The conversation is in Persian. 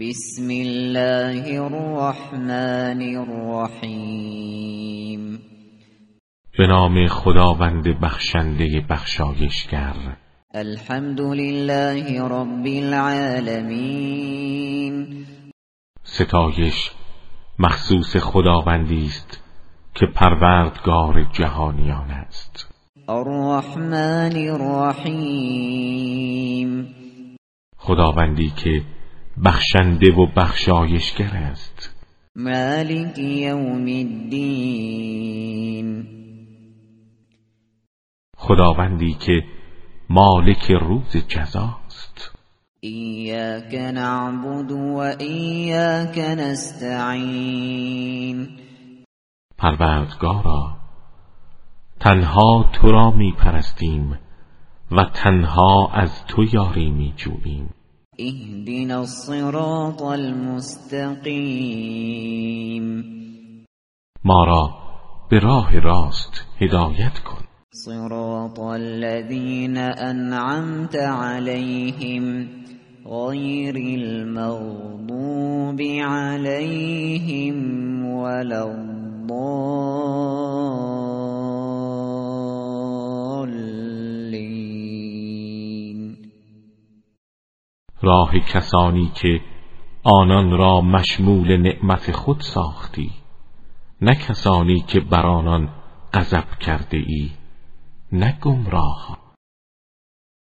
بسم الله الرحمن الرحیم به نام خداوند بخشنده بخشایشگر. الحمد لله رب العالمین ستایش مخصوص خداوندی است که پروردگار جهانیان است. الرحمن الرحیم. خداوندی که بخشنده و بخشایشگر است. مالک یوم الدین. خداوندی که مالک روز جزاست. ایاک نعبد و ایاک نستعین. پروردگارا تنها تو را می پرستیم و تنها از تو یاری می جوییم اهدنا الصراط المستقیم ما را به راه راست هدایت کن. صراط الذين أنعمت عليهم غير المغضوب عليهم ولا الضالين. راه کسانی که آنان را مشمول نعمت خود ساختی نه کسانی که بر آنان غضب کرده ای نه گمراه